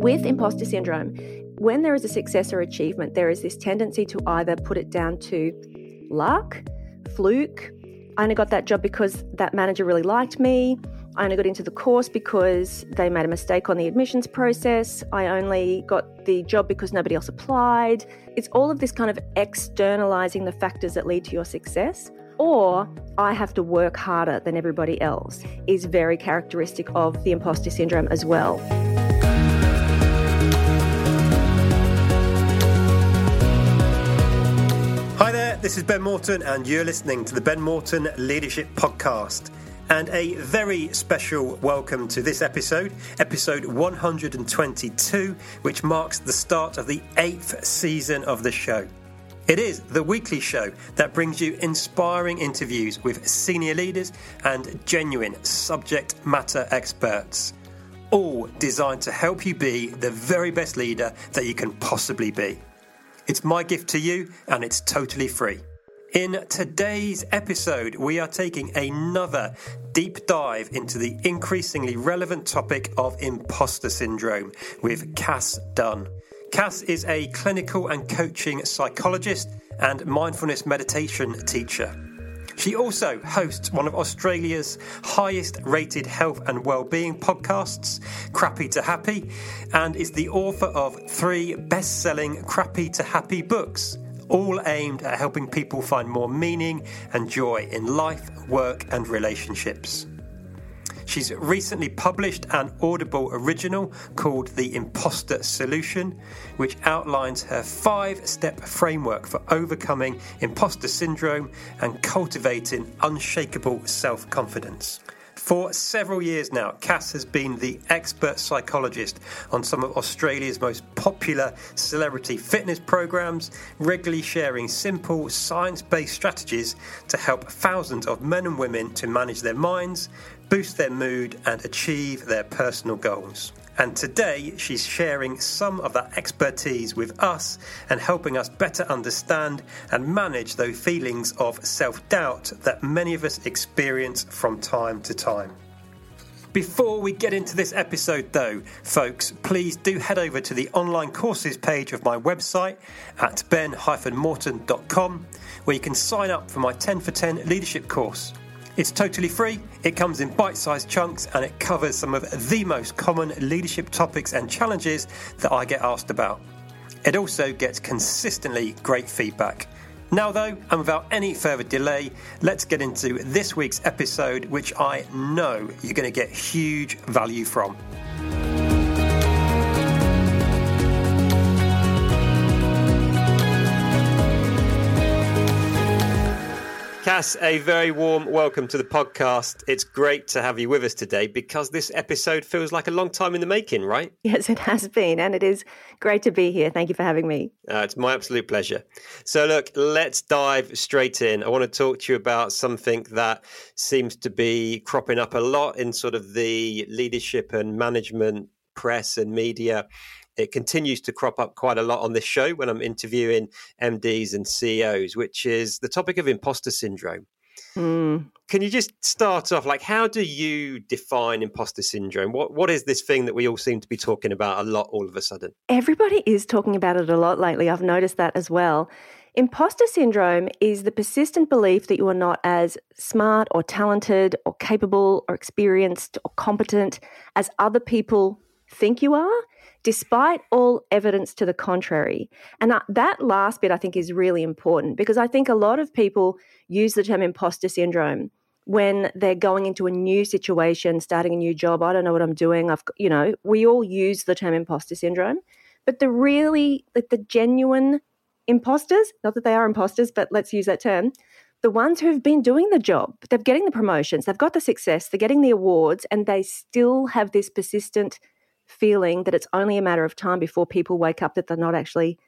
With imposter syndrome, when there is a success or achievement, there is this tendency to either put it down to luck, fluke. I only got that job because that manager really liked me. I only got into the course because they made a mistake on the admissions process. I only got the job because nobody else applied. It's all of this kind of externalizing the factors that lead to your success. Or I have to work harder than everybody else is very characteristic of the imposter syndrome as well. This is Ben Morton, and you're listening to the Ben Morton Leadership Podcast. And a very special welcome to this episode, episode 122, which marks the start of the eighth season of the show. It is the weekly show that brings you inspiring interviews with senior leaders and genuine subject matter experts, all designed to help you be the very best leader that you can possibly be. It's my gift to you, and it's totally free. In today's episode, we are taking another deep dive into the increasingly relevant topic of imposter syndrome with Cass Dunn. Cass is a clinical and coaching psychologist and mindfulness meditation teacher. She also hosts one of Australia's highest rated health and well-being podcasts, Crappy to Happy, and is the author of three best-selling Crappy to Happy books, all aimed at helping people find more meaning and joy in life, work, and relationships. She's recently published an Audible original called The Imposter Solution, which outlines her five step framework for overcoming imposter syndrome and cultivating unshakable self confidence. For several years now, Cass has been the expert psychologist on some of Australia's most popular celebrity fitness programs, regularly sharing simple science based strategies to help thousands of men and women to manage their minds, boost their mood, and achieve their personal goals. And today, she's sharing some of that expertise with us and helping us better understand and manage those feelings of self doubt that many of us experience from time to time. Before we get into this episode, though, folks, please do head over to the online courses page of my website at ben-morton.com where you can sign up for my 10 for 10 leadership course. It's totally free, it comes in bite sized chunks, and it covers some of the most common leadership topics and challenges that I get asked about. It also gets consistently great feedback. Now, though, and without any further delay, let's get into this week's episode, which I know you're going to get huge value from. Cass, a very warm welcome to the podcast. It's great to have you with us today because this episode feels like a long time in the making, right? Yes, it has been. And it is great to be here. Thank you for having me. Uh, it's my absolute pleasure. So, look, let's dive straight in. I want to talk to you about something that seems to be cropping up a lot in sort of the leadership and management press and media it continues to crop up quite a lot on this show when I'm interviewing MDs and CEOs, which is the topic of imposter syndrome. Mm. Can you just start off like how do you define imposter syndrome? What what is this thing that we all seem to be talking about a lot all of a sudden? Everybody is talking about it a lot lately. I've noticed that as well. Imposter syndrome is the persistent belief that you are not as smart or talented or capable or experienced or competent as other people think you are despite all evidence to the contrary. And that last bit I think is really important because I think a lot of people use the term imposter syndrome when they're going into a new situation, starting a new job. I don't know what I'm doing. I've, you know, we all use the term imposter syndrome, but the really, like the genuine imposters, not that they are imposters, but let's use that term, the ones who've been doing the job, they're getting the promotions, they've got the success, they're getting the awards, and they still have this persistent feeling that it's only a matter of time before people wake up that they're not actually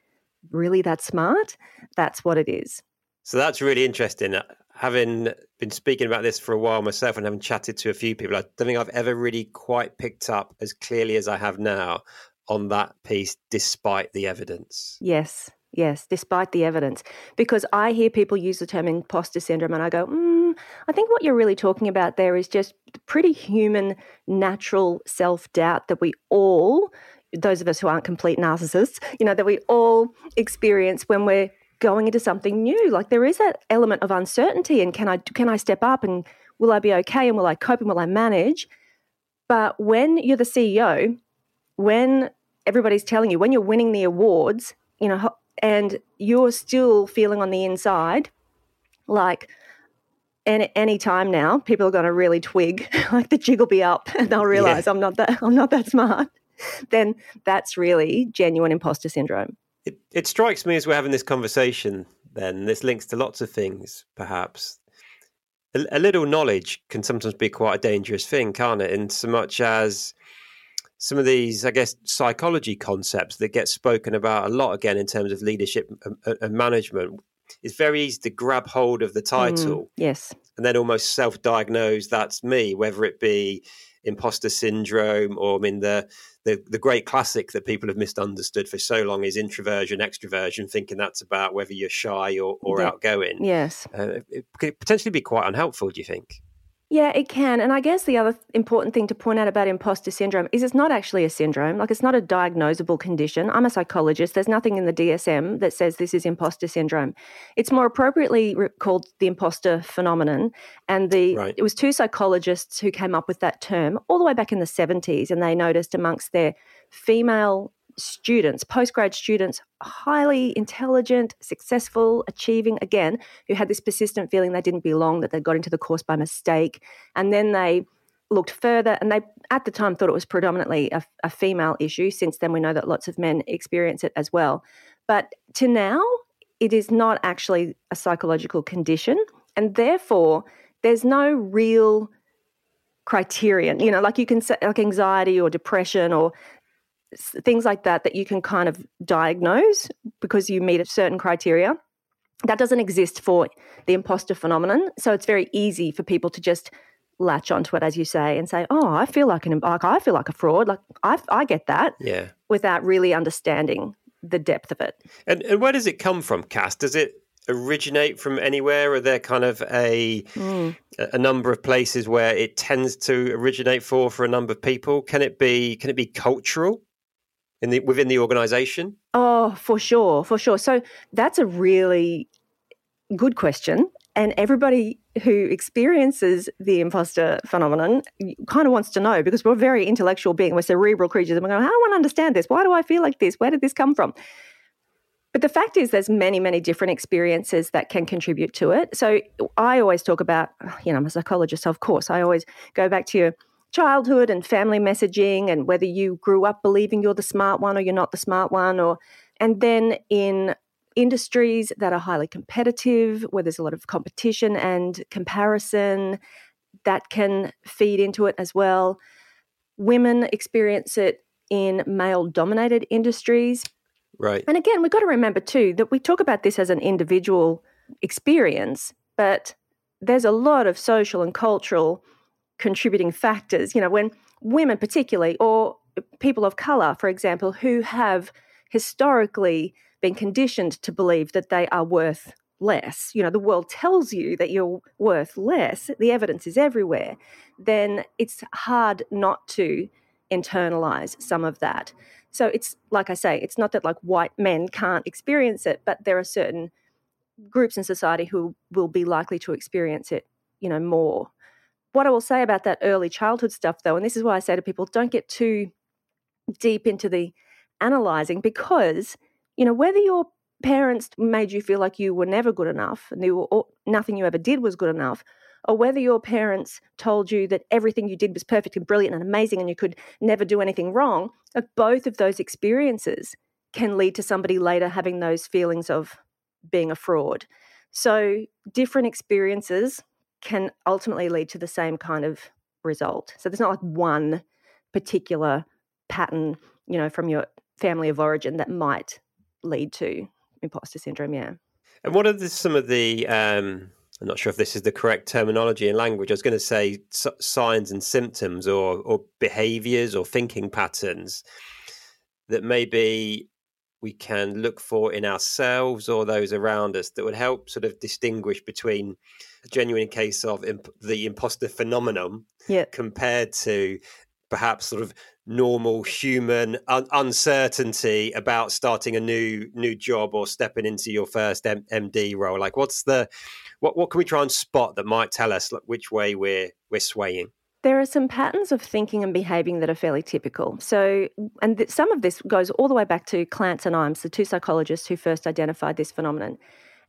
really that smart, that's what it is. So that's really interesting. Uh, having been speaking about this for a while myself and having chatted to a few people, I don't think I've ever really quite picked up as clearly as I have now on that piece, despite the evidence. Yes, yes, despite the evidence. Because I hear people use the term imposter syndrome and I go, mm, I think what you're really talking about there is just pretty human, natural self doubt that we all those of us who aren't complete narcissists, you know, that we all experience when we're going into something new. Like there is that element of uncertainty and can I can I step up and will I be okay and will I cope and will I manage? But when you're the CEO, when everybody's telling you, when you're winning the awards, you know, and you're still feeling on the inside like any any time now people are going to really twig like the jig will be up and they'll realize yeah. i'm not that i'm not that smart then that's really genuine imposter syndrome it, it strikes me as we're having this conversation then this links to lots of things perhaps a, a little knowledge can sometimes be quite a dangerous thing can't it in so much as some of these, I guess, psychology concepts that get spoken about a lot again in terms of leadership and, and management. It's very easy to grab hold of the mm, title, mm, yes, and then almost self-diagnose. That's me, whether it be imposter syndrome or I mean the, the the great classic that people have misunderstood for so long is introversion, extroversion, thinking that's about whether you're shy or, or yeah. outgoing. Yes, uh, it could potentially be quite unhelpful. Do you think? Yeah, it can. And I guess the other important thing to point out about imposter syndrome is it's not actually a syndrome. Like it's not a diagnosable condition. I'm a psychologist. There's nothing in the DSM that says this is imposter syndrome. It's more appropriately called the imposter phenomenon. And the right. it was two psychologists who came up with that term all the way back in the 70s. And they noticed amongst their female students, postgrad students, highly intelligent, successful, achieving, again, who had this persistent feeling they didn't belong, that they got into the course by mistake. And then they looked further and they, at the time, thought it was predominantly a, a female issue. Since then, we know that lots of men experience it as well. But to now, it is not actually a psychological condition. And therefore, there's no real criterion you know like you can say like anxiety or depression or things like that that you can kind of diagnose because you meet a certain criteria. That doesn't exist for the imposter phenomenon. So it's very easy for people to just latch onto it, as you say, and say, "Oh, I feel like an like I feel like a fraud." Like I, I get that, yeah, without really understanding the depth of it. And, and where does it come from, Cass? Does it originate from anywhere? Are there kind of a mm. a number of places where it tends to originate for for a number of people? Can it be can it be cultural? In the within the organization? Oh, for sure, for sure. So that's a really good question. And everybody who experiences the imposter phenomenon kind of wants to know because we're very intellectual being, we're cerebral creatures, and we're going, I want to understand this. Why do I feel like this? Where did this come from? But the fact is, there's many, many different experiences that can contribute to it. So I always talk about, you know, I'm a psychologist, of course, I always go back to your childhood and family messaging and whether you grew up believing you're the smart one or you're not the smart one or and then in industries that are highly competitive where there's a lot of competition and comparison that can feed into it as well. Women experience it in male dominated industries. Right. And again we've got to remember too that we talk about this as an individual experience but there's a lot of social and cultural contributing factors. You know, when women, particularly, or people of color, for example, who have historically been conditioned to believe that they are worth less, you know, the world tells you that you're worth less, the evidence is everywhere, then it's hard not to internalize some of that. So it's like I say, it's not that like white men can't experience it, but there are certain groups in society who will be likely to experience it, you know, more what I will say about that early childhood stuff, though, and this is why I say to people, don't get too deep into the analyzing because, you know, whether your parents made you feel like you were never good enough and were, nothing you ever did was good enough, or whether your parents told you that everything you did was perfect and brilliant and amazing and you could never do anything wrong, uh, both of those experiences can lead to somebody later having those feelings of being a fraud. So, different experiences can ultimately lead to the same kind of result. So there's not like one particular pattern, you know, from your family of origin that might lead to imposter syndrome. Yeah. And what are the, some of the, um, I'm not sure if this is the correct terminology in language. I was going to say signs and symptoms or, or behaviors or thinking patterns that maybe we can look for in ourselves or those around us that would help sort of distinguish between a genuine case of imp- the imposter phenomenon compared to perhaps sort of normal human un- uncertainty about starting a new new job or stepping into your first M- MD role? Like, what's the what what can we try and spot that might tell us like, which way we're we're swaying? There are some patterns of thinking and behaving that are fairly typical. So, and th- some of this goes all the way back to Clance and Imes, the two psychologists who first identified this phenomenon.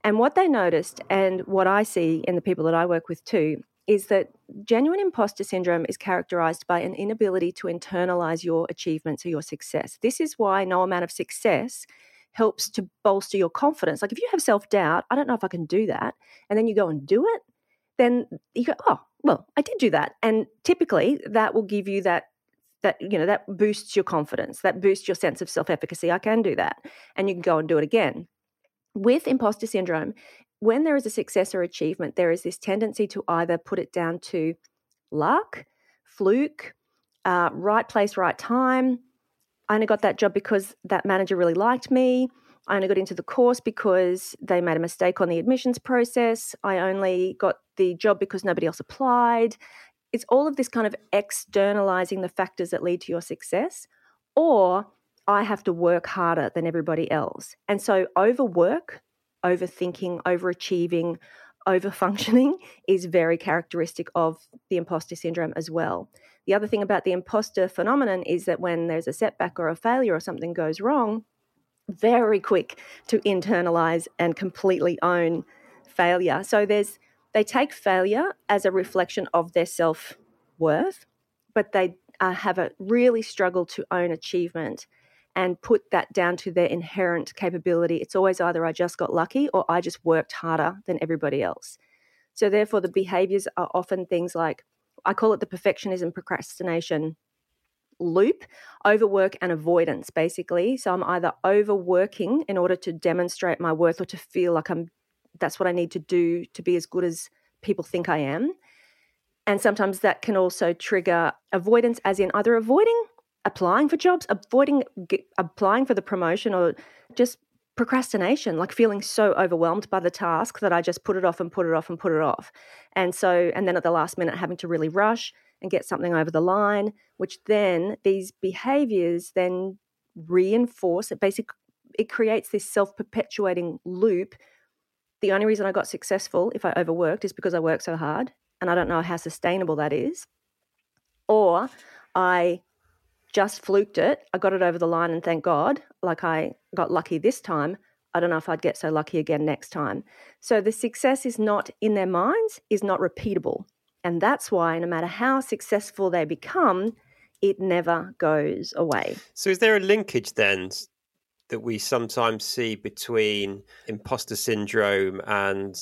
And what they noticed, and what I see in the people that I work with too, is that genuine imposter syndrome is characterized by an inability to internalize your achievements or your success. This is why no amount of success helps to bolster your confidence. Like if you have self doubt, I don't know if I can do that, and then you go and do it, then you go, oh, well, I did do that. And typically that will give you that that you know that boosts your confidence that boosts your sense of self-efficacy i can do that and you can go and do it again with imposter syndrome when there is a success or achievement there is this tendency to either put it down to luck fluke uh, right place right time i only got that job because that manager really liked me I only got into the course because they made a mistake on the admissions process. I only got the job because nobody else applied. It's all of this kind of externalizing the factors that lead to your success, or I have to work harder than everybody else. And so, overwork, overthinking, overachieving, overfunctioning is very characteristic of the imposter syndrome as well. The other thing about the imposter phenomenon is that when there's a setback or a failure or something goes wrong, very quick to internalize and completely own failure. So there's they take failure as a reflection of their self worth, but they uh, have a really struggle to own achievement and put that down to their inherent capability. It's always either I just got lucky or I just worked harder than everybody else. So therefore, the behaviors are often things like I call it the perfectionism procrastination loop overwork and avoidance basically so i'm either overworking in order to demonstrate my worth or to feel like i'm that's what i need to do to be as good as people think i am and sometimes that can also trigger avoidance as in either avoiding applying for jobs avoiding get, applying for the promotion or just procrastination like feeling so overwhelmed by the task that i just put it off and put it off and put it off and so and then at the last minute having to really rush and get something over the line, which then these behaviors then reinforce it. Basically, it creates this self perpetuating loop. The only reason I got successful if I overworked is because I worked so hard, and I don't know how sustainable that is. Or I just fluked it. I got it over the line, and thank God, like I got lucky this time. I don't know if I'd get so lucky again next time. So the success is not in their minds, is not repeatable. And that's why, no matter how successful they become, it never goes away. So, is there a linkage then that we sometimes see between imposter syndrome and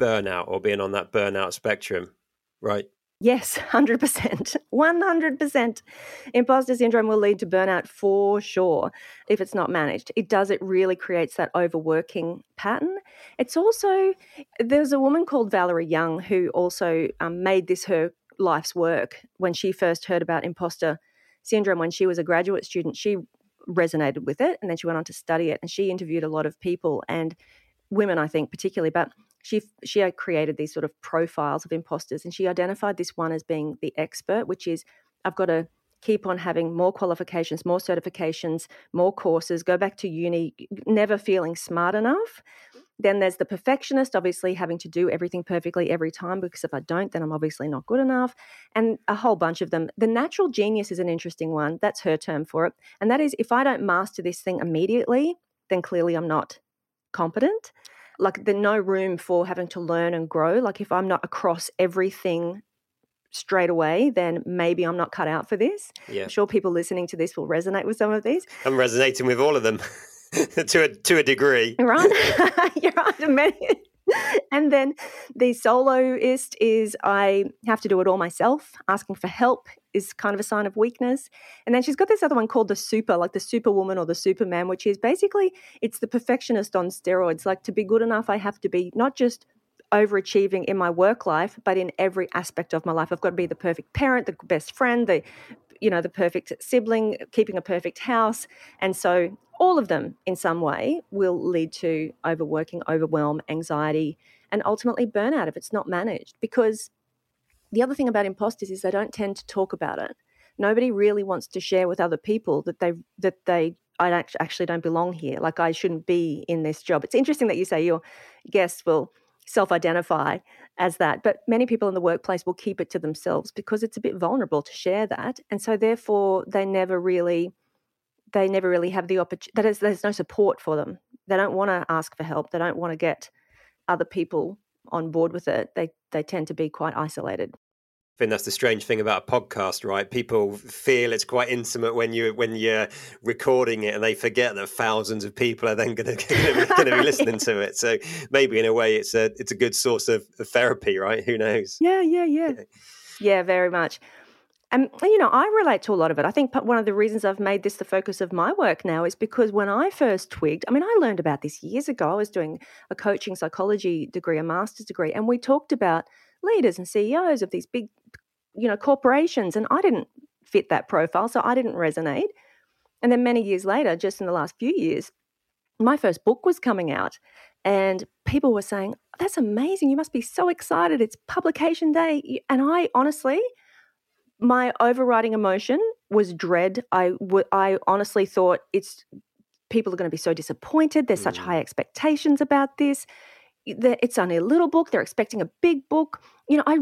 burnout or being on that burnout spectrum? Right. Yes, 100%. 100%. Imposter syndrome will lead to burnout for sure if it's not managed. It does, it really creates that overworking pattern. It's also, there's a woman called Valerie Young who also um, made this her life's work when she first heard about imposter syndrome when she was a graduate student. She resonated with it and then she went on to study it and she interviewed a lot of people and women, I think, particularly. But she she created these sort of profiles of imposters and she identified this one as being the expert which is i've got to keep on having more qualifications more certifications more courses go back to uni never feeling smart enough. Then there's the perfectionist obviously having to do everything perfectly every time because if i don't then i'm obviously not good enough and a whole bunch of them. The natural genius is an interesting one that's her term for it and that is if i don't master this thing immediately then clearly i'm not competent like there's no room for having to learn and grow. Like if I'm not across everything straight away, then maybe I'm not cut out for this. Yeah. I'm sure people listening to this will resonate with some of these. I'm resonating with all of them to a to a degree. Right. You're right. and then the soloist is I have to do it all myself. Asking for help is kind of a sign of weakness. And then she's got this other one called the super, like the superwoman or the superman, which is basically it's the perfectionist on steroids. Like to be good enough, I have to be not just overachieving in my work life, but in every aspect of my life. I've got to be the perfect parent, the best friend, the you know, the perfect sibling, keeping a perfect house. And so all of them in some way will lead to overworking, overwhelm, anxiety, and ultimately burnout if it's not managed. Because the other thing about imposters is they don't tend to talk about it. nobody really wants to share with other people that they that they I actually don't belong here. Like I shouldn't be in this job. It's interesting that you say your guests will self-identify as that, but many people in the workplace will keep it to themselves because it's a bit vulnerable to share that, and so therefore they never really they never really have the opportunity. That is, there's no support for them. They don't want to ask for help. They don't want to get other people on board with it. They they tend to be quite isolated. I think that's the strange thing about a podcast, right? People feel it's quite intimate when you when you're recording it, and they forget that thousands of people are then going to be listening to it. So maybe in a way, it's a it's a good source of, of therapy, right? Who knows? Yeah, yeah, yeah, yeah, very much. And, you know, I relate to a lot of it. I think one of the reasons I've made this the focus of my work now is because when I first twigged, I mean, I learned about this years ago. I was doing a coaching psychology degree, a master's degree, and we talked about leaders and CEOs of these big, you know, corporations. And I didn't fit that profile, so I didn't resonate. And then many years later, just in the last few years, my first book was coming out. And people were saying, That's amazing. You must be so excited. It's publication day. And I honestly, my overriding emotion was dread. I, w- I honestly thought it's people are going to be so disappointed. There's mm. such high expectations about this. It's only a little book. They're expecting a big book. You know, I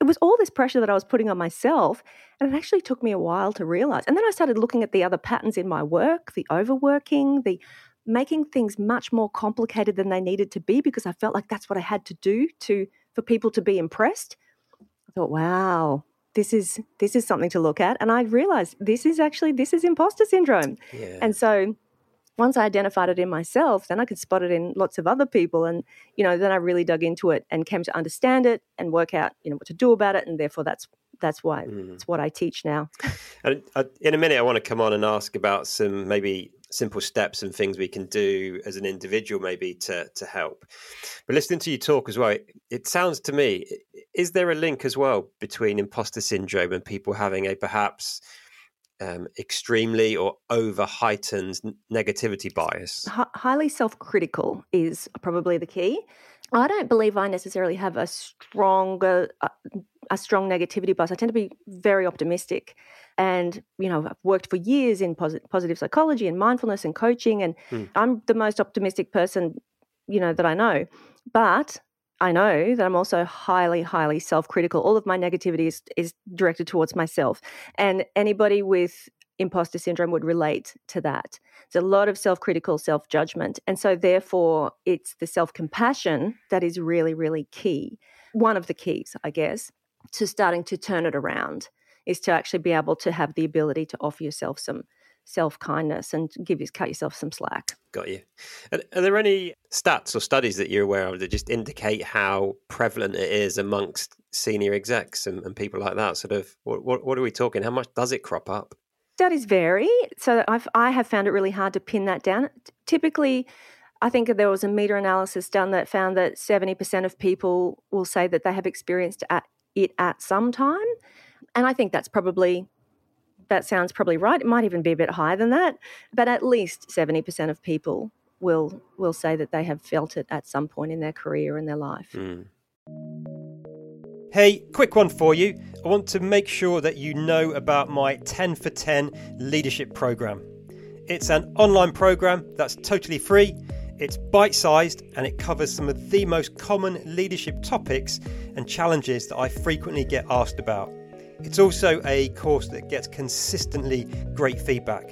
it was all this pressure that I was putting on myself, and it actually took me a while to realize. And then I started looking at the other patterns in my work, the overworking, the making things much more complicated than they needed to be because I felt like that's what I had to do to for people to be impressed. I thought, wow, this is this is something to look at. And i realized this is actually this is imposter syndrome. Yeah. and so once i identified it in myself then i could spot it in lots of other people. And you know then i really dug into it and came to understand it and work out you know what to do about it. And therefore that's that's why mm. it's what i teach now. And uh, in a minute i want to come on and ask about some maybe simple steps and things we can do as an individual maybe to to help. But listening to you talk as well it, it sounds to me is there a link as well between imposter syndrome and people having a perhaps um, extremely or over heightened negativity bias? H- highly self-critical is probably the key i don't believe i necessarily have a stronger uh, a strong negativity bias i tend to be very optimistic and, you know, I've worked for years in posit- positive psychology and mindfulness and coaching. And mm. I'm the most optimistic person, you know, that I know. But I know that I'm also highly, highly self critical. All of my negativity is, is directed towards myself. And anybody with imposter syndrome would relate to that. It's a lot of self critical self judgment. And so, therefore, it's the self compassion that is really, really key. One of the keys, I guess, to starting to turn it around is to actually be able to have the ability to offer yourself some self kindness and give you cut yourself some slack. Got you. Are, there any stats or studies that you're aware of that just indicate how prevalent it is amongst senior execs and, and people like that? Sort of, what, what, are we talking? How much does it crop up? Studies vary. So I've, I have found it really hard to pin that down. Typically, I think there was a meta analysis done that found that 70% of people will say that they have experienced at, it at some time. And I think that's probably that sounds probably right. It might even be a bit higher than that, but at least 70% of people will will say that they have felt it at some point in their career and their life. Mm. Hey, quick one for you. I want to make sure that you know about my 10 for 10 leadership program. It's an online program that's totally free. It's bite sized and it covers some of the most common leadership topics and challenges that I frequently get asked about. It's also a course that gets consistently great feedback.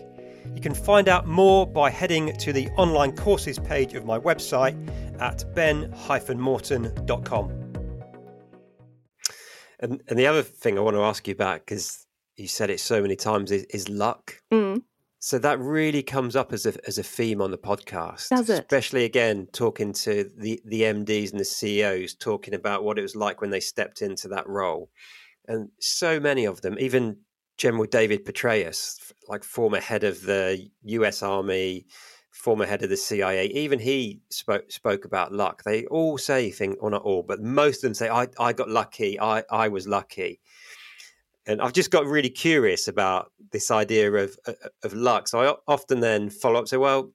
You can find out more by heading to the online courses page of my website at ben-morton.com. And, and the other thing I want to ask you about, because you said it so many times, is, is luck. Mm. So that really comes up as a as a theme on the podcast. Does it? Especially again talking to the the MDs and the CEOs, talking about what it was like when they stepped into that role and so many of them, even General David Petraeus, like former head of the U.S. Army, former head of the CIA, even he spoke spoke about luck. They all say things, or not all, but most of them say, "I I got lucky. I I was lucky." And I've just got really curious about this idea of uh, uh, of luck. So I often then follow up, say, "Well,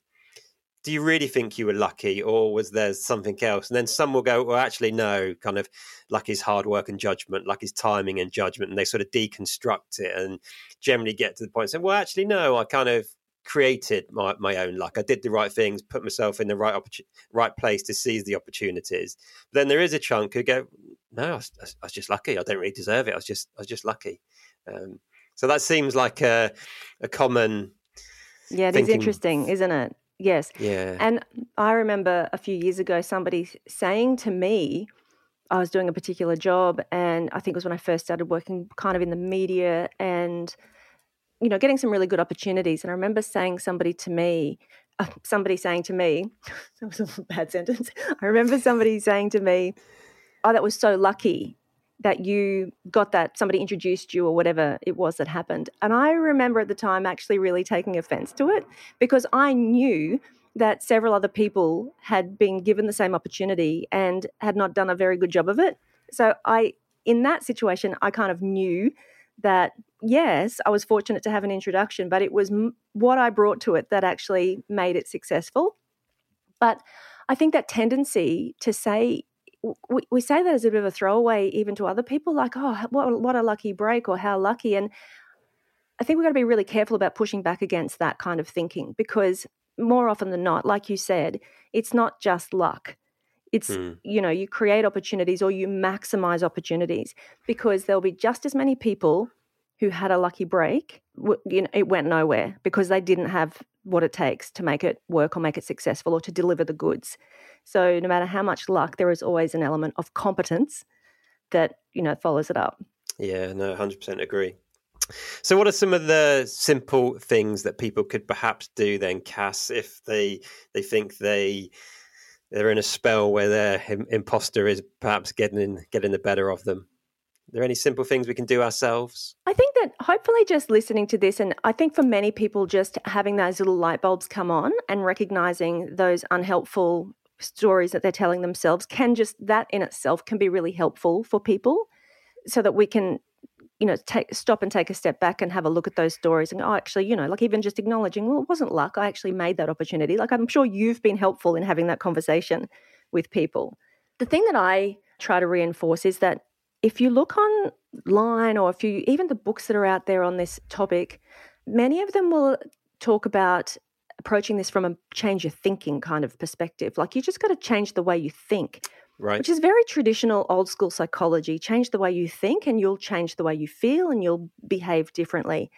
do you really think you were lucky or was there something else? And then some will go, well, actually, no, kind of luck is hard work and judgment, luck is timing and judgment. And they sort of deconstruct it and generally get to the point saying, well, actually, no, I kind of created my, my own luck. I did the right things, put myself in the right right place to seize the opportunities. But then there is a chunk who go, no, I was, I was, just lucky. I don't really deserve it. I was just I was just lucky. Um, so that seems like a, a common. Yeah, it thinking... is interesting, isn't it? Yes. Yeah. And I remember a few years ago somebody saying to me, I was doing a particular job, and I think it was when I first started working kind of in the media and, you know, getting some really good opportunities. And I remember saying somebody to me, uh, somebody saying to me, that was a bad sentence. I remember somebody saying to me, Oh, that was so lucky that you got that somebody introduced you or whatever it was that happened. And I remember at the time actually really taking offense to it because I knew that several other people had been given the same opportunity and had not done a very good job of it. So I in that situation I kind of knew that yes, I was fortunate to have an introduction, but it was m- what I brought to it that actually made it successful. But I think that tendency to say we, say that as a bit of a throwaway even to other people like oh what, what a lucky break or how lucky and i think we've got to be really careful about pushing back against that kind of thinking because more often than not like you said it's not just luck it's mm. you know you create opportunities or you maximize opportunities because there'll be just as many people who had a lucky break you know it went nowhere because they didn't have what it takes to make it work or make it successful or to deliver the goods so no matter how much luck, there is always an element of competence that, you know, follows it up. Yeah, no, 100% agree. So, what are some of the simple things that people could perhaps do then, Cass, if they they think they they're in a spell where their imposter is perhaps getting in, getting the better of them? Are there any simple things we can do ourselves? I think that hopefully just listening to this, and I think for many people, just having those little light bulbs come on and recognizing those unhelpful stories that they're telling themselves can just that in itself can be really helpful for people so that we can you know take stop and take a step back and have a look at those stories and oh actually you know like even just acknowledging well it wasn't luck i actually made that opportunity like i'm sure you've been helpful in having that conversation with people the thing that i try to reinforce is that if you look online or if you even the books that are out there on this topic many of them will talk about approaching this from a change your thinking kind of perspective. Like you just got to change the way you think. Right. Which is very traditional old school psychology. Change the way you think and you'll change the way you feel and you'll behave differently.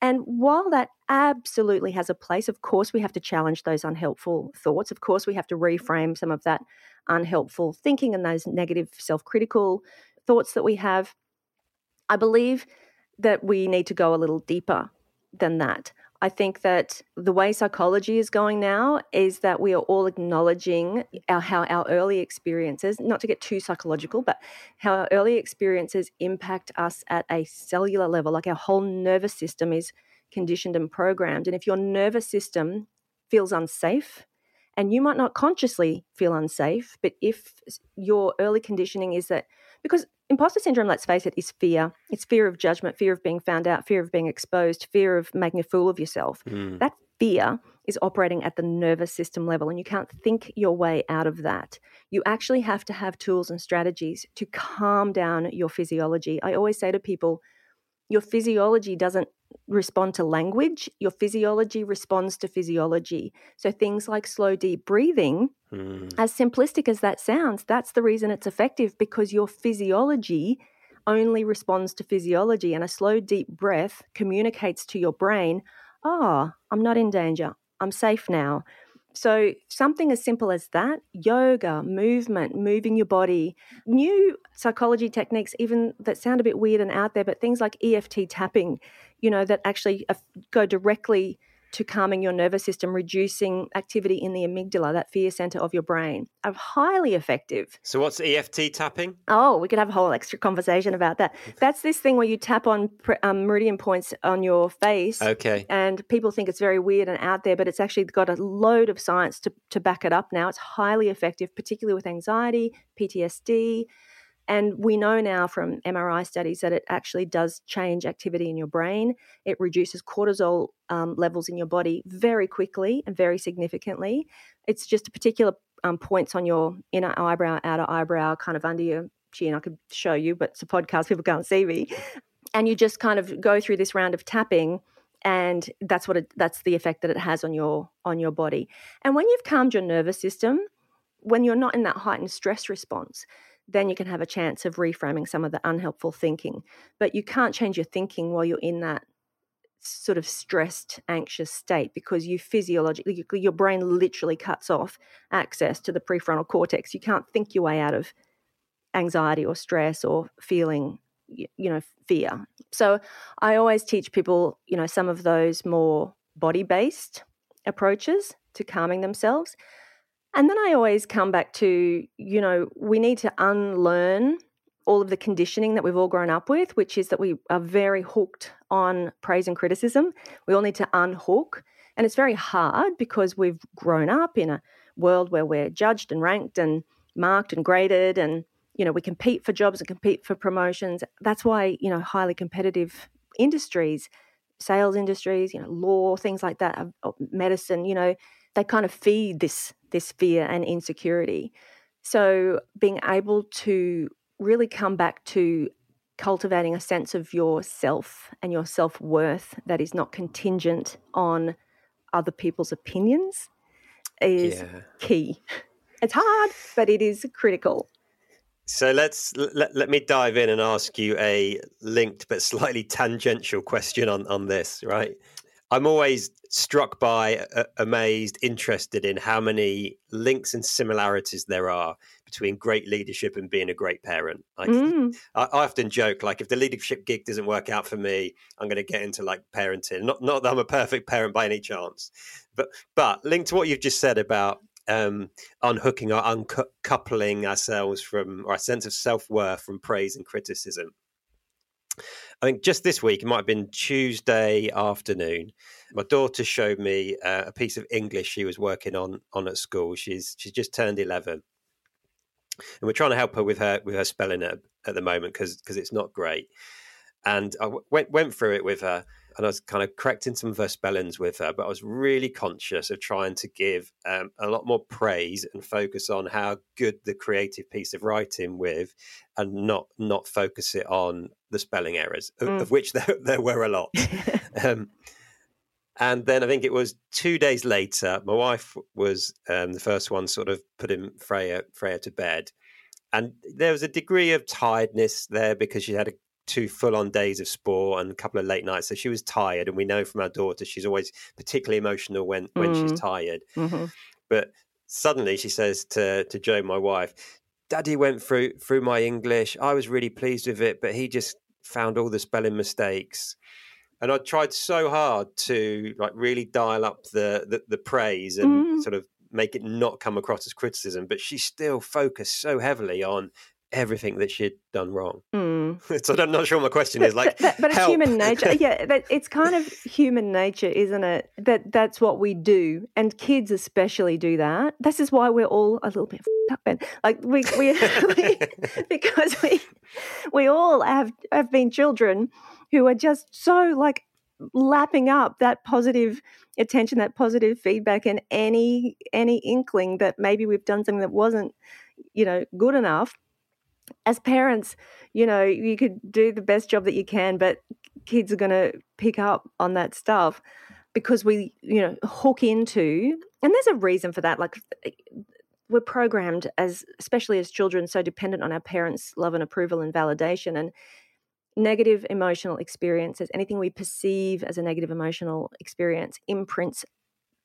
And while that absolutely has a place, of course, we have to challenge those unhelpful thoughts. Of course, we have to reframe some of that unhelpful thinking and those negative self critical thoughts that we have. I believe that we need to go a little deeper than that. I think that the way psychology is going now is that we are all acknowledging our, how our early experiences, not to get too psychological, but how our early experiences impact us at a cellular level. Like our whole nervous system is conditioned and programmed. And if your nervous system feels unsafe, and you might not consciously feel unsafe, but if your early conditioning is that, because imposter syndrome, let's face it, is fear. It's fear of judgment, fear of being found out, fear of being exposed, fear of making a fool of yourself. Mm. That fear is operating at the nervous system level, and you can't think your way out of that. You actually have to have tools and strategies to calm down your physiology. I always say to people, your physiology doesn't respond to language, your physiology responds to physiology. So things like slow, deep breathing, mm. as simplistic as that sounds, that's the reason it's effective because your physiology only responds to physiology. And a slow, deep breath communicates to your brain, ah, oh, I'm not in danger. I'm safe now. So, something as simple as that yoga, movement, moving your body, new psychology techniques, even that sound a bit weird and out there, but things like EFT tapping, you know, that actually go directly to calming your nervous system, reducing activity in the amygdala, that fear center of your brain, are highly effective. So, what's EFT tapping? Oh, we could have a whole extra conversation about that. That's this thing where you tap on um, meridian points on your face. Okay. And people think it's very weird and out there, but it's actually got a load of science to, to back it up now. It's highly effective, particularly with anxiety, PTSD And we know now from MRI studies that it actually does change activity in your brain. It reduces cortisol um, levels in your body very quickly and very significantly. It's just a particular um, points on your inner eyebrow, outer eyebrow, kind of under your chin. I could show you, but it's a podcast, people can't see me. And you just kind of go through this round of tapping and that's what it, that's the effect that it has on your on your body. And when you've calmed your nervous system, when you're not in that heightened stress response, then you can have a chance of reframing some of the unhelpful thinking. But you can't change your thinking while you're in that sort of stressed, anxious state because you physiologically, your brain literally cuts off access to the prefrontal cortex. You can't think your way out of anxiety or stress or feeling you know fear so i always teach people you know some of those more body based approaches to calming themselves and then i always come back to you know we need to unlearn all of the conditioning that we've all grown up with which is that we are very hooked on praise and criticism we all need to unhook and it's very hard because we've grown up in a world where we're judged and ranked and marked and graded and you know, we compete for jobs and compete for promotions. That's why, you know, highly competitive industries, sales industries, you know, law, things like that, uh, medicine, you know, they kind of feed this this fear and insecurity. So being able to really come back to cultivating a sense of yourself and your self-worth that is not contingent on other people's opinions is yeah. key. It's hard, but it is critical. So let's let, let me dive in and ask you a linked but slightly tangential question on on this, right? I'm always struck by, uh, amazed, interested in how many links and similarities there are between great leadership and being a great parent. Like, mm. I, I, often joke, like, if the leadership gig doesn't work out for me, I'm going to get into like parenting. Not, not that I'm a perfect parent by any chance, but but linked to what you've just said about um, unhooking or uncoupling ourselves from a sense of self worth from praise and criticism. I think just this week, it might have been Tuesday afternoon. My daughter showed me uh, a piece of English she was working on on at school. She's she's just turned eleven, and we're trying to help her with her with her spelling at, at the moment because because it's not great. And I w- went went through it with her, and I was kind of correcting some of her spellings with her, but I was really conscious of trying to give um, a lot more praise and focus on how good the creative piece of writing with, and not not focus it on the spelling errors, of, mm. of which there, there were a lot. um, and then I think it was two days later, my wife was um, the first one, sort of putting Freya Freya to bed, and there was a degree of tiredness there because she had a two full on days of sport and a couple of late nights. So she was tired. And we know from our daughter, she's always particularly emotional when, when mm. she's tired. Mm-hmm. But suddenly she says to, to Joe, my wife, Daddy went through through my English. I was really pleased with it, but he just found all the spelling mistakes. And I tried so hard to like really dial up the the, the praise and mm. sort of make it not come across as criticism, but she still focused so heavily on everything that she'd done wrong. Mm. so I'm not sure what my question but, is. Like, but, but, it's human nature. yeah, it's kind of human nature, isn't it? That that's what we do, and kids especially do that. This is why we're all a little bit up, and like we, we, we because we we all have have been children who are just so like lapping up that positive attention that positive feedback and any any inkling that maybe we've done something that wasn't you know good enough as parents, you know, you could do the best job that you can, but kids are going to pick up on that stuff because we, you know, hook into, and there's a reason for that. Like, eh, we're programmed as, especially as children, so dependent on our parents' love and approval and validation. And negative emotional experiences, anything we perceive as a negative emotional experience, imprints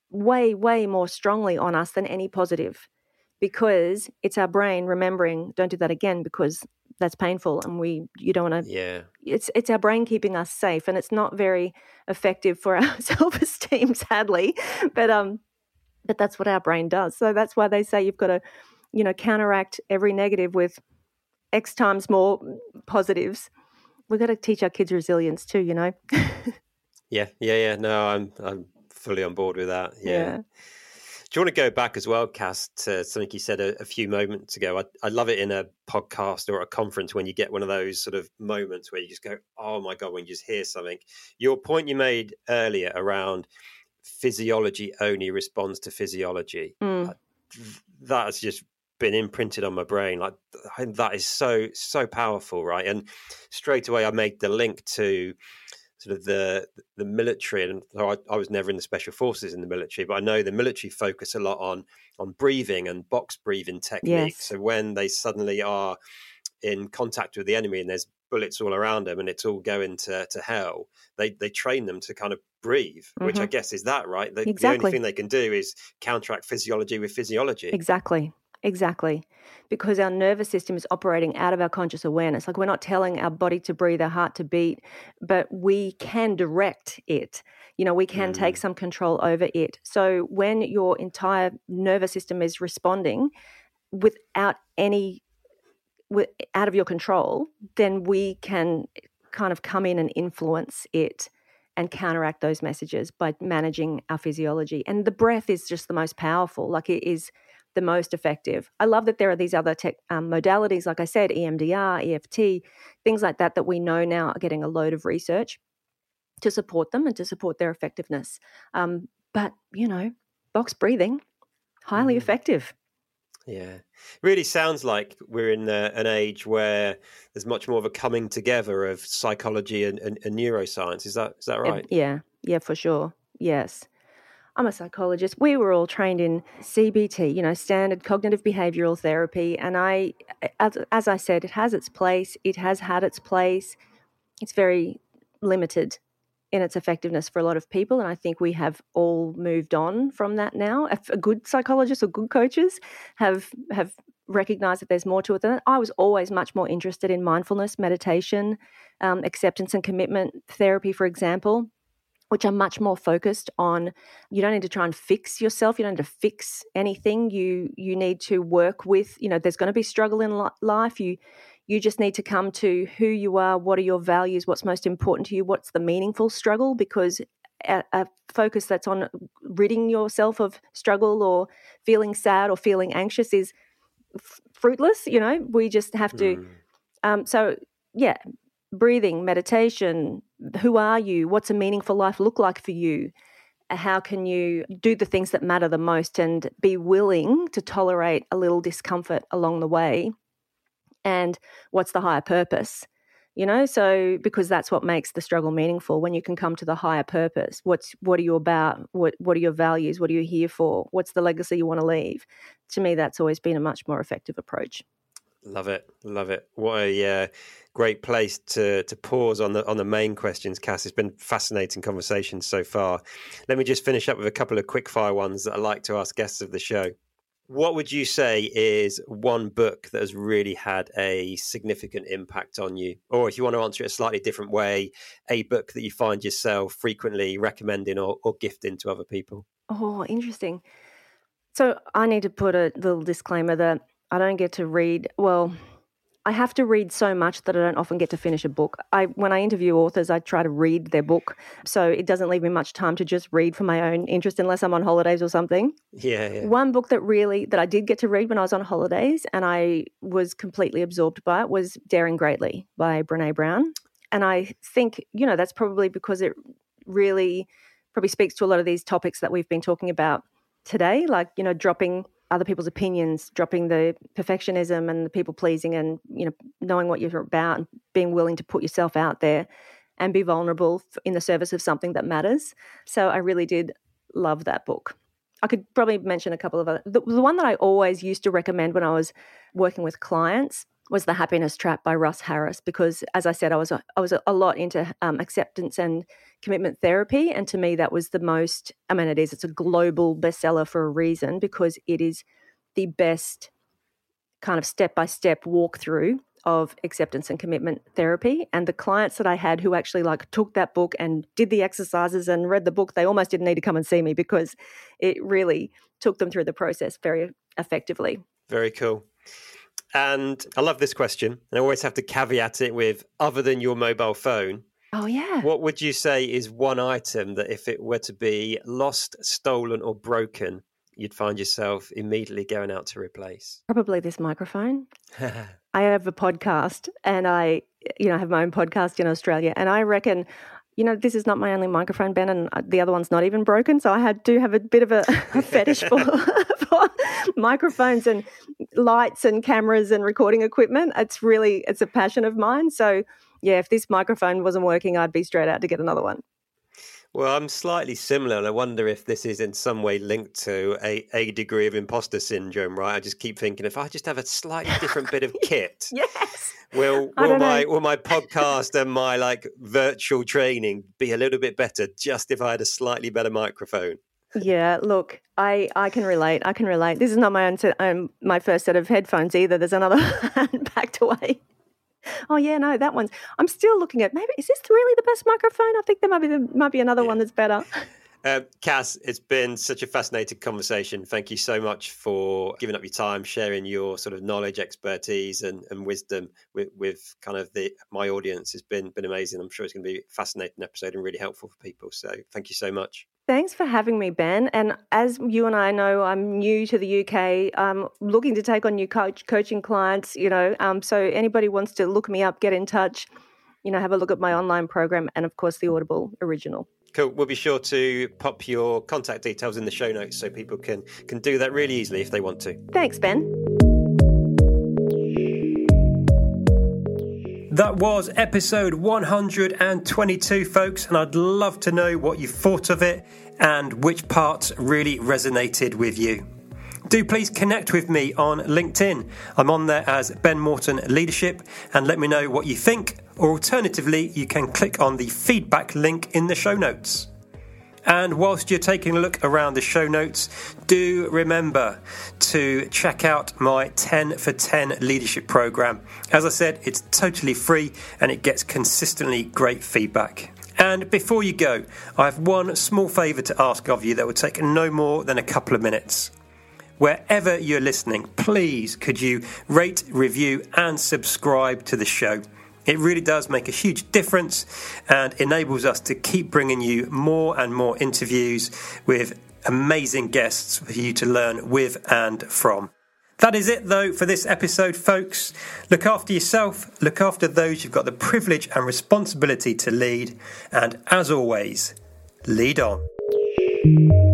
way, way more strongly on us than any positive because it's our brain remembering don't do that again because that's painful and we you don't want to yeah. it's it's our brain keeping us safe and it's not very effective for our self-esteem sadly but um but that's what our brain does. So that's why they say you've got to you know counteract every negative with x times more positives. We've got to teach our kids resilience too you know? Yeah yeah yeah. No i'm i'm fully on board with that. Yeah. yeah. Do you want to go back as well, Cass, to something you said a, a few moments ago? I, I, love it in a podcast or a conference when you get one of those sort of moments where you just go, oh my God, when you just hear something. Your point you made earlier around physiology only responds to physiology. Mm. That has just been imprinted on my brain. Like that is so, so powerful, right? And straight away I made the link to sort of the the military and I, I, was never in the special forces in the military but i know the military focus a lot on on breathing and box breathing techniques yes. so when they suddenly are in contact with the enemy and there's bullets all around them and it's all going to, to hell they they train them to kind of breathe mm-hmm. which i mm-hmm. guess is that right the, exactly. the only thing they can do is counteract physiology with physiology exactly Exactly. Because our nervous system is operating out of our conscious awareness. Like we're not telling our body to breathe, our heart to beat, but we can direct it. You know, we can mm. take some control over it. So when your entire nervous system is responding without any with, out of your control, then we can kind of come in and influence it and counteract those messages by managing our physiology. And the breath is just the most powerful. Like it is the most effective. I love that there are these other tech um, modalities, like I said, EMDR, EFT, things like that, that we know now are getting a load of research to support them and to support their effectiveness. Um, but, you know, box breathing, highly mm. effective. Yeah, really sounds like we're in uh, an age where there's much more of a coming together of psychology and, and, and neuroscience. Is that is that right? Yeah, yeah, for sure. Yes. I'm a psychologist. We were all trained in CBT, you know, standard cognitive behavioral therapy. And I, as, as I said, it has its place. It has had its place. It's very limited in its effectiveness for a lot of people. And I think we have all moved on from that now. A good psychologists or good coaches have have recognized that there's more to it than that. I was always much more interested in mindfulness, meditation, um, acceptance and commitment therapy, for example which are much more focused on you don't need to try and fix yourself you don't need to fix anything you you need to work with you know there's going to be struggle in life you you just need to come to who you are what are your values what's most important to you what's the meaningful struggle because a, a focus that's on ridding yourself of struggle or feeling sad or feeling anxious is f- fruitless you know we just have to mm. um, so yeah breathing meditation who are you? What's a meaningful life look like for you? Uh, how can you do the things that matter the most and be willing to tolerate a little discomfort along the way? And what's the higher purpose? You know, so because that's what makes the struggle meaningful when you can come to the higher purpose. What's what are you about? What what are your values? What are you here for? What's the legacy you want to leave? To me, that's always been a much more effective approach. Love it, love it. What a uh, great place to to pause on the on the main questions, Cass. It's been fascinating conversation so far. Let me just finish up with a couple of quick fire ones that I like to ask guests of the show. What would you say is one book that has really had a significant impact on you? Or if you want to answer it a slightly different way, a book that you find yourself frequently recommending or, or gifting to other people? Oh, interesting. So I need to put a little disclaimer that I don't get to read. Well, I have to read so much that I don't often get to finish a book. I when I interview authors, I try to read their book, so it doesn't leave me much time to just read for my own interest unless I'm on holidays or something. Yeah, yeah. One book that really that I did get to read when I was on holidays and I was completely absorbed by it was Daring Greatly by Brené Brown. And I think, you know, that's probably because it really probably speaks to a lot of these topics that we've been talking about today, like, you know, dropping other people's opinions, dropping the perfectionism and the people pleasing, and you know knowing what you're about, and being willing to put yourself out there and be vulnerable in the service of something that matters. So I really did love that book. I could probably mention a couple of other. The, the one that I always used to recommend when I was working with clients was The Happiness Trap by Russ Harris because, as I said, I was a, I was a, lot into um, acceptance and commitment therapy, and to me that was the most. I mean, it is. It's a global bestseller for a reason because it is the best kind of step by step walkthrough of acceptance and commitment therapy and the clients that I had who actually like took that book and did the exercises and read the book they almost didn't need to come and see me because it really took them through the process very effectively. Very cool. And I love this question. And I always have to caveat it with other than your mobile phone. Oh, yeah. What would you say is one item that if it were to be lost, stolen, or broken, you'd find yourself immediately going out to replace? Probably this microphone. I have a podcast and I, you know, have my own podcast in Australia. And I reckon, you know, this is not my only microphone, Ben, and uh, the other one's not even broken. So I had, do have a bit of a, a fetish for, for microphones and lights and cameras and recording equipment. It's really, it's a passion of mine. So yeah, if this microphone wasn't working, I'd be straight out to get another one. Well, I'm slightly similar, and I wonder if this is in some way linked to a, a degree of imposter syndrome, right? I just keep thinking if I just have a slightly different bit of kit, yes, will will my know. will my podcast and my like virtual training be a little bit better just if I had a slightly better microphone? Yeah, look, I, I can relate. I can relate. This is not my own set, um, my first set of headphones either. There's another packed away. Oh yeah, no, that one's. I'm still looking at. Maybe is this really the best microphone? I think there might be there might be another yeah. one that's better. Uh, Cass, it's been such a fascinating conversation. Thank you so much for giving up your time, sharing your sort of knowledge, expertise, and, and wisdom with, with kind of the my audience. It's been been amazing. I'm sure it's going to be a fascinating episode and really helpful for people. So thank you so much. Thanks for having me, Ben. And as you and I know, I'm new to the UK. I'm looking to take on new coach, coaching clients. You know, um, so anybody wants to look me up, get in touch. You know, have a look at my online program and, of course, the Audible original. Cool. We'll be sure to pop your contact details in the show notes so people can can do that really easily if they want to. Thanks, Ben. That was episode 122, folks, and I'd love to know what you thought of it and which parts really resonated with you. Do please connect with me on LinkedIn. I'm on there as Ben Morton Leadership and let me know what you think, or alternatively, you can click on the feedback link in the show notes. And whilst you're taking a look around the show notes, do remember to check out my 10 for 10 leadership program. As I said, it's totally free and it gets consistently great feedback. And before you go, I have one small favour to ask of you that will take no more than a couple of minutes. Wherever you're listening, please could you rate, review, and subscribe to the show? It really does make a huge difference and enables us to keep bringing you more and more interviews with amazing guests for you to learn with and from. That is it, though, for this episode, folks. Look after yourself, look after those you've got the privilege and responsibility to lead, and as always, lead on.